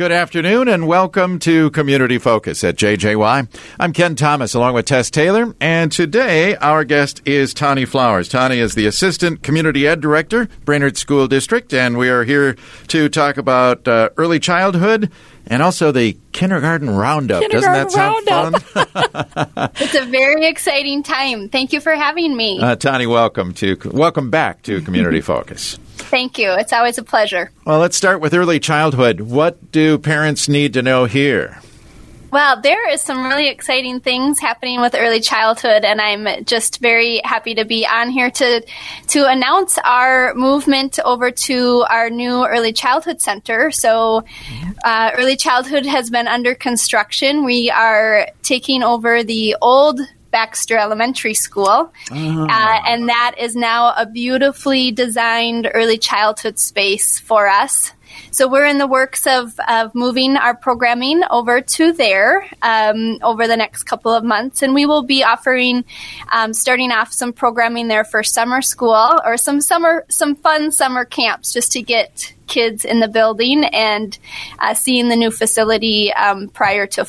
Good afternoon and welcome to Community Focus at JJY. I'm Ken Thomas along with Tess Taylor, and today our guest is Tani Flowers. Tani is the Assistant Community Ed Director, Brainerd School District, and we are here to talk about uh, early childhood and also the kindergarten roundup. Kindergarten Doesn't that sound fun? It's a very exciting time. Thank you for having me. Uh, Tani, welcome to welcome back to Community Focus. Thank you. It's always a pleasure. Well, let's start with early childhood. What do parents need to know here? Well, there is some really exciting things happening with early childhood, and I'm just very happy to be on here to to announce our movement over to our new early childhood center. So, uh, early childhood has been under construction. We are taking over the old Baxter Elementary School. Uh, and that is now a beautifully designed early childhood space for us. So we're in the works of, of moving our programming over to there um, over the next couple of months, and we will be offering, um, starting off some programming there for summer school or some summer, some fun summer camps, just to get kids in the building and uh, seeing the new facility um, prior to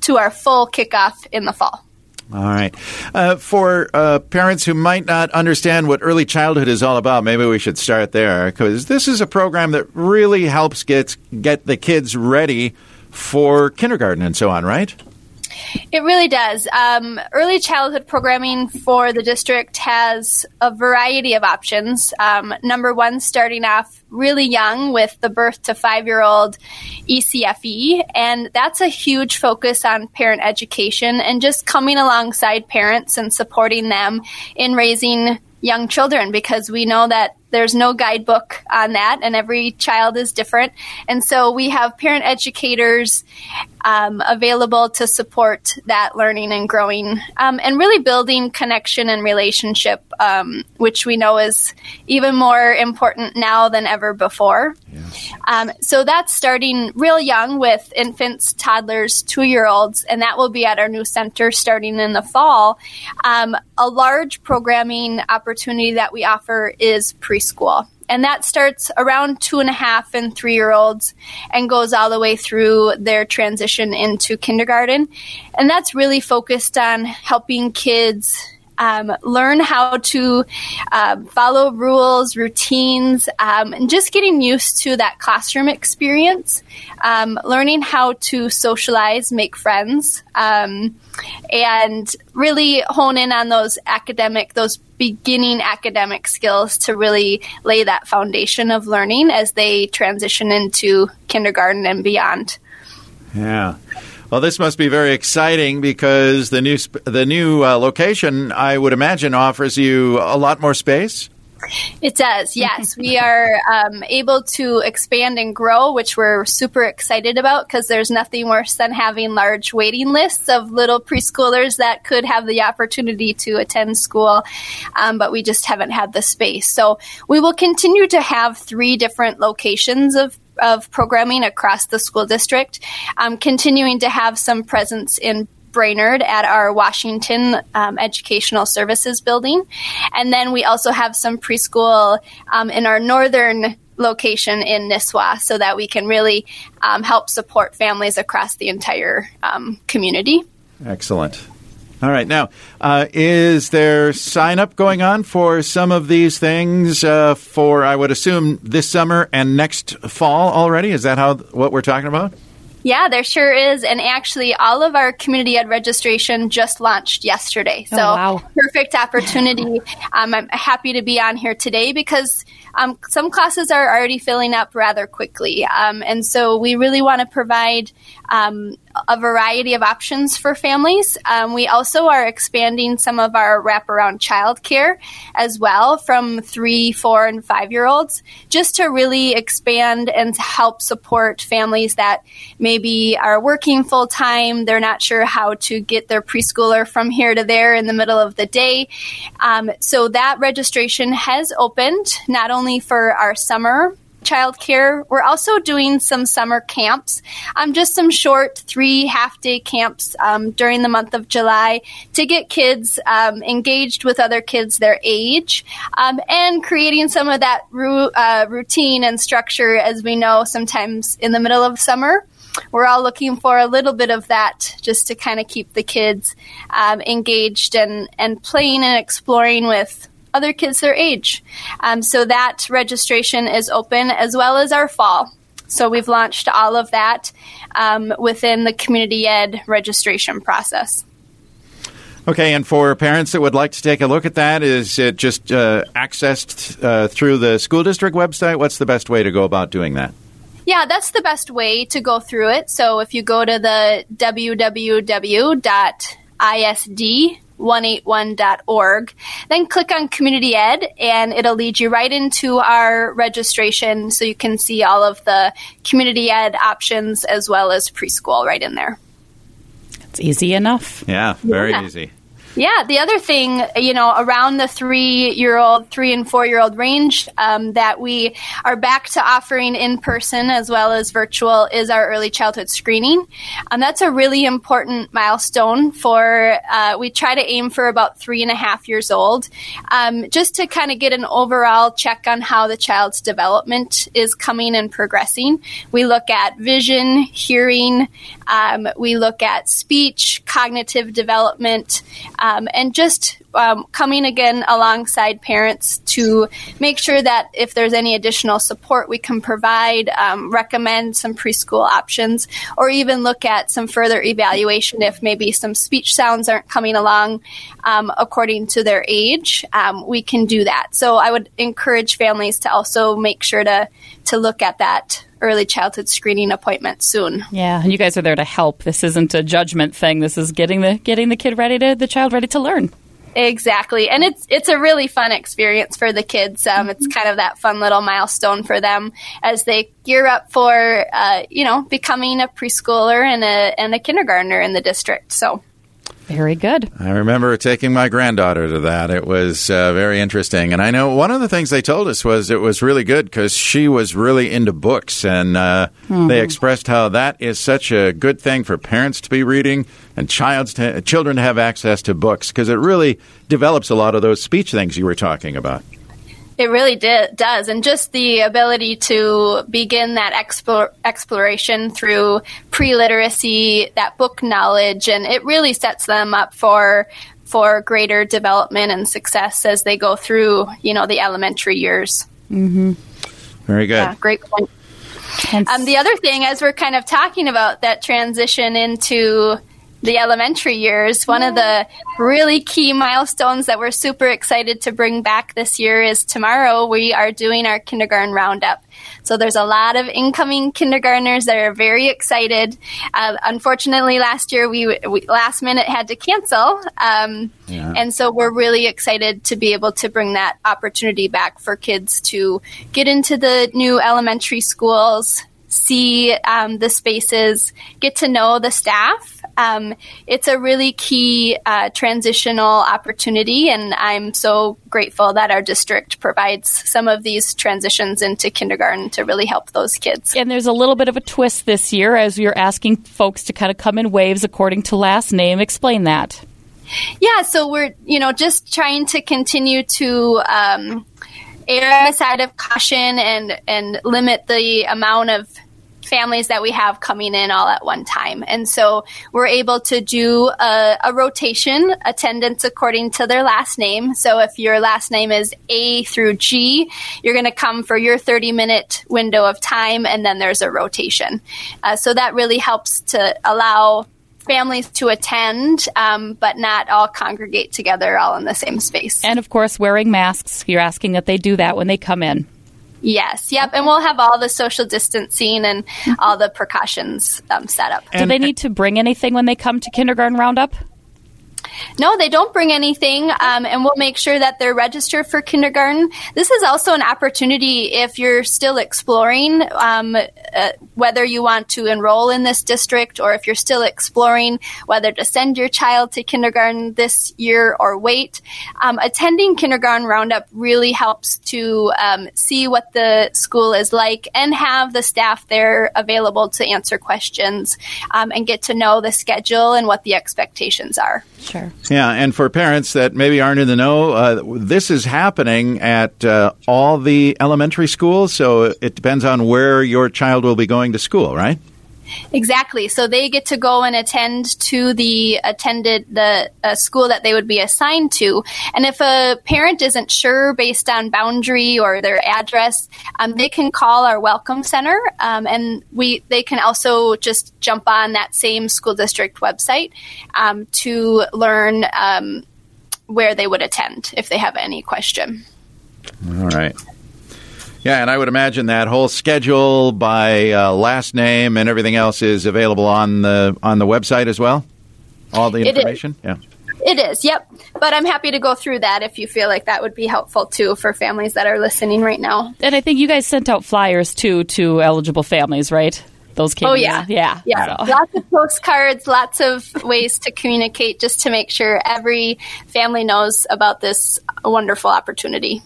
to our full kickoff in the fall. All right. Uh, for uh, parents who might not understand what early childhood is all about, maybe we should start there because this is a program that really helps get get the kids ready for kindergarten and so on, right? It really does. Um, early childhood programming for the district has a variety of options. Um, number one, starting off really young with the birth to five year old ECFE, and that's a huge focus on parent education and just coming alongside parents and supporting them in raising young children because we know that there's no guidebook on that, and every child is different. And so we have parent educators um, available to support that learning and growing, um, and really building connection and relationship, um, which we know is even more important now than ever before. Um, so that's starting real young with infants, toddlers, two year olds, and that will be at our new center starting in the fall. Um, a large programming opportunity that we offer is preschool and that starts around two and a half and three year olds and goes all the way through their transition into kindergarten. And that's really focused on helping kids um, learn how to uh, follow rules, routines, um, and just getting used to that classroom experience, um, learning how to socialize, make friends, um, and really hone in on those academic, those beginning academic skills to really lay that foundation of learning as they transition into kindergarten and beyond. Yeah. Well, this must be very exciting because the new sp- the new uh, location, I would imagine, offers you a lot more space. It does, yes. we are um, able to expand and grow, which we're super excited about because there's nothing worse than having large waiting lists of little preschoolers that could have the opportunity to attend school, um, but we just haven't had the space. So we will continue to have three different locations of of programming across the school district, continuing to have some presence in Brainerd at our Washington um, Educational Services building. And then we also have some preschool um, in our northern location in Nisswa so that we can really um, help support families across the entire um, community. Excellent. All right. Now, uh, is there sign up going on for some of these things uh, for, I would assume, this summer and next fall already? Is that how what we're talking about? Yeah, there sure is. And actually, all of our community ed registration just launched yesterday. Oh, so, oh, wow. perfect opportunity. um, I'm happy to be on here today because um, some classes are already filling up rather quickly. Um, and so, we really want to provide um, a variety of options for families. Um, we also are expanding some of our wraparound childcare as well from three, four, and five year olds, just to really expand and help support families that maybe are working full time. They're not sure how to get their preschooler from here to there in the middle of the day. Um, so that registration has opened not only for our summer childcare. We're also doing some summer camps, um, just some short three half day camps um, during the month of July to get kids um, engaged with other kids their age um, and creating some of that ru- uh, routine and structure as we know sometimes in the middle of summer we're all looking for a little bit of that just to kind of keep the kids um, engaged and, and playing and exploring with other kids their age. Um, so that registration is open as well as our fall. So we've launched all of that um, within the community ed registration process. Okay, and for parents that would like to take a look at that, is it just uh, accessed uh, through the school district website? What's the best way to go about doing that? Yeah, that's the best way to go through it. So if you go to the www.isd181.org, then click on Community Ed, and it'll lead you right into our registration so you can see all of the Community Ed options as well as preschool right in there. It's easy enough. Yeah, very Yeah. easy. Yeah, the other thing, you know, around the three year old, three and four year old range um, that we are back to offering in person as well as virtual is our early childhood screening. And that's a really important milestone for, uh, we try to aim for about three and a half years old, um, just to kind of get an overall check on how the child's development is coming and progressing. We look at vision, hearing, um, we look at speech, cognitive development, um, and just um, coming again alongside parents to make sure that if there's any additional support we can provide, um, recommend some preschool options, or even look at some further evaluation if maybe some speech sounds aren't coming along um, according to their age. Um, we can do that. So I would encourage families to also make sure to to look at that early childhood screening appointment soon. Yeah, and you guys are there to help. This isn't a judgment thing. This is getting the getting the kid ready to the child ready to learn. Exactly, and it's it's a really fun experience for the kids. Um, It's kind of that fun little milestone for them as they gear up for uh, you know becoming a preschooler and a and a kindergartner in the district. So Very good. I remember taking my granddaughter to that. It was uh, very interesting. And I know one of the things they told us was it was really good because she was really into books. And uh, they expressed how that is such a good thing for parents to be reading and child's to, children to have access to books because it really develops a lot of those speech things you were talking about. It really di- does. And just the ability to begin that explore- exploration through pre literacy, that book knowledge, and it really sets them up for. For greater development and success as they go through, you know, the elementary years. Very good. Yeah, great point. Um, the other thing, as we're kind of talking about that transition into the elementary years, one of the really key milestones that we're super excited to bring back this year is tomorrow we are doing our kindergarten roundup. So there's a lot of incoming kindergartners that are very excited. Uh, unfortunately, last year we, we last minute had to cancel, um, Yeah. and so we're really excited to be able to bring that opportunity back for kids to get into the new elementary schools, see um, the spaces, get to know the staff. Um, it's a really key uh, transitional opportunity, and I'm so grateful that our district provides some of these transitions into kindergarten to really help those kids. and there's a little bit of a twist this year as you're asking folks to kind of come in waves according to last name. Explain that. Yeah, so we're you know just trying to continue to um, err on the side of caution and and limit the amount of families that we have coming in all at one time. And so we're able to do a, a rotation attendance according to their last name. So if your last name is A through G, you're going to come for your 30 minute window of time and then there's a rotation. Uh, so that really helps to allow families to attend, um, but not all congregate together all in the same space. And of course, wearing masks. You're asking that they do that when they come in. Yes, yep. And we'll have all the social distancing and all the precautions um, set up. Do they need to bring anything when they come to kindergarten roundup? No, they don't bring anything, um, and we'll make sure that they're registered for kindergarten. This is also an opportunity if you're still exploring um, uh, whether you want to enroll in this district or if you're still exploring whether to send your child to kindergarten this year or wait. Um, attending kindergarten roundup really helps to um, see what the school is like and have the staff there available to answer questions um, and get to know the schedule and what the expectations are. Sure. Yeah, and for parents that maybe aren't in the know, uh, this is happening at uh, all the elementary schools, so it depends on where your child will be going to school, right? Exactly. So they get to go and attend to the attended the uh, school that they would be assigned to. And if a parent isn't sure based on boundary or their address, um, they can call our welcome center, um, and we they can also just jump on that same school district website um, to learn um, where they would attend if they have any question. All right. Yeah, and I would imagine that whole schedule by uh, last name and everything else is available on the on the website as well. All the information. Yeah. It is, yep. But I'm happy to go through that if you feel like that would be helpful too for families that are listening right now. And I think you guys sent out flyers too to eligible families, right? Those came. Oh yeah, yeah, yeah. So. Lots of postcards, lots of ways to communicate, just to make sure every family knows about this wonderful opportunity.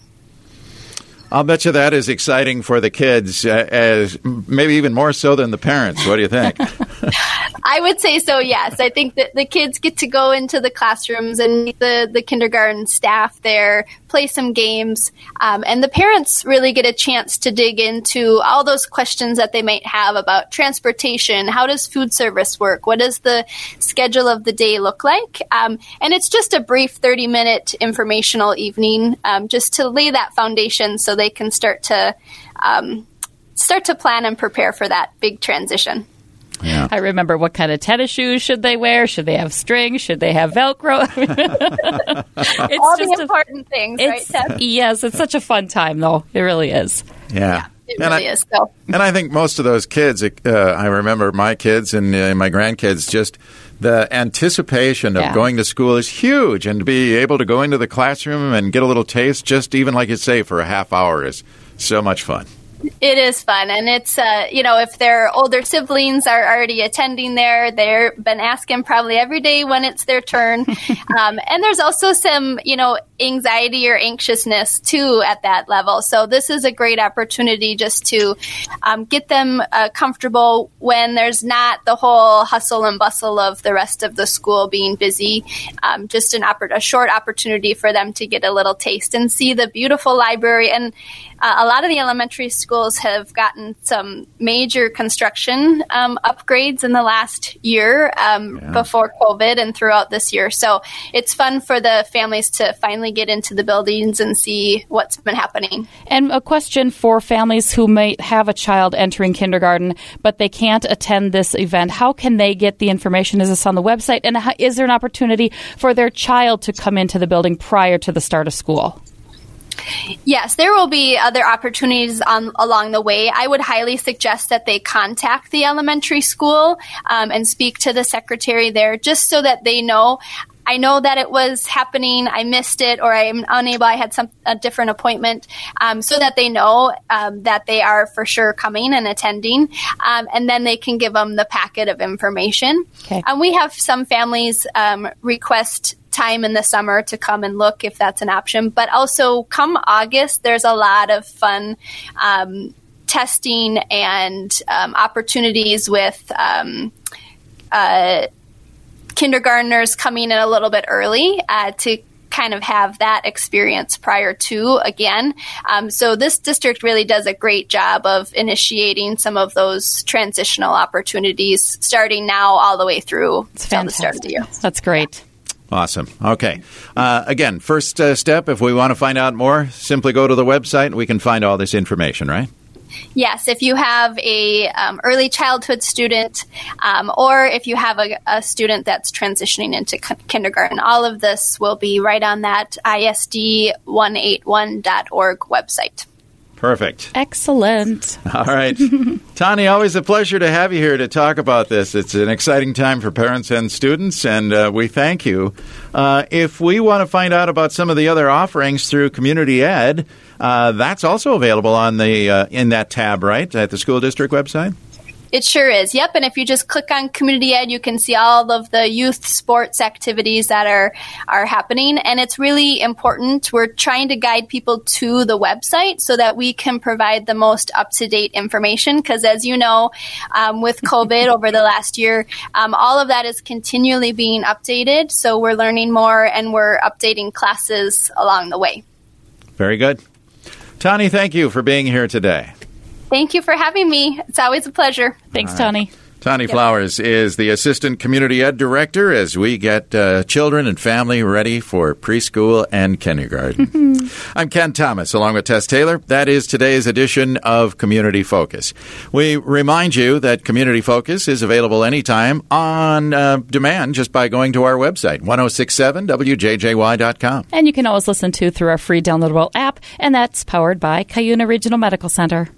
I'll bet you that is exciting for the kids, uh, as maybe even more so than the parents. What do you think? I would say so. Yes, I think that the kids get to go into the classrooms and meet the the kindergarten staff there, play some games, um, and the parents really get a chance to dig into all those questions that they might have about transportation. How does food service work? What does the schedule of the day look like? Um, and it's just a brief thirty minute informational evening, um, just to lay that foundation so they can start to um, start to plan and prepare for that big transition. Yeah. I remember what kind of tennis shoes should they wear? Should they have strings? Should they have Velcro? it's All the important a, things, right? Yes, it's such a fun time, though. It really is. Yeah. yeah it and really I, is. So. And I think most of those kids, uh, I remember my kids and uh, my grandkids, just the anticipation of yeah. going to school is huge. And to be able to go into the classroom and get a little taste, just even like you say, for a half hour is so much fun. It is fun, and it's uh, you know if their older siblings are already attending there, they've been asking probably every day when it's their turn. um, and there's also some you know anxiety or anxiousness too at that level. So this is a great opportunity just to um, get them uh, comfortable when there's not the whole hustle and bustle of the rest of the school being busy. Um, just an oppor- a short opportunity for them to get a little taste and see the beautiful library and uh, a lot of the elementary schools have gotten some major construction um, upgrades in the last year um, yeah. before COVID and throughout this year. So it's fun for the families to finally get into the buildings and see what's been happening. And a question for families who might have a child entering kindergarten, but they can't attend this event. How can they get the information? Is this on the website? And how, is there an opportunity for their child to come into the building prior to the start of school? Yes, there will be other opportunities on, along the way. I would highly suggest that they contact the elementary school um, and speak to the secretary there just so that they know. I know that it was happening. I missed it, or I'm unable. I had some a different appointment, um, so that they know um, that they are for sure coming and attending, um, and then they can give them the packet of information. Okay. And we have some families um, request time in the summer to come and look if that's an option. But also, come August, there's a lot of fun um, testing and um, opportunities with. Um, uh, kindergartners coming in a little bit early uh, to kind of have that experience prior to again. Um, so this district really does a great job of initiating some of those transitional opportunities starting now all the way through until the start of the year. That's great. Awesome. Okay. Uh, again, first uh, step, if we want to find out more, simply go to the website and we can find all this information, right? Yes, if you have a um, early childhood student, um, or if you have a, a, student that's transitioning into kindergarten, all of this will be right on that ISD181.org website. Perfect. Excellent. All right. Tani, always a pleasure to have you here to talk about this. It's an exciting time for parents and students, and uh, we thank you. Uh, if we want to find out about some of the other offerings through Community Ed, uh, that's also available on the uh, in that tab, right, at the school district website? It sure is. Yep. And if you just click on community ed, you can see all of the youth sports activities that are, are happening. And it's really important. We're trying to guide people to the website so that we can provide the most up to date information. Because as you know, um, with COVID over the last year, um, all of that is continually being updated. So we're learning more and we're updating classes along the way. Very good. Tani, thank you for being here today. Thank you for having me. It's always a pleasure. Thanks, Tony. Tani Flowers is the Assistant Community Ed Director as we get uh, children and family ready for preschool and kindergarten. I'm Ken Thomas along with Tess Taylor. That is today's edition of Community Focus. We remind you that Community Focus is available anytime on uh, demand just by going to our website, 1067wjjy.com. And you can always listen to through our free downloadable app, and that's powered by Cuyuna Regional Medical Center.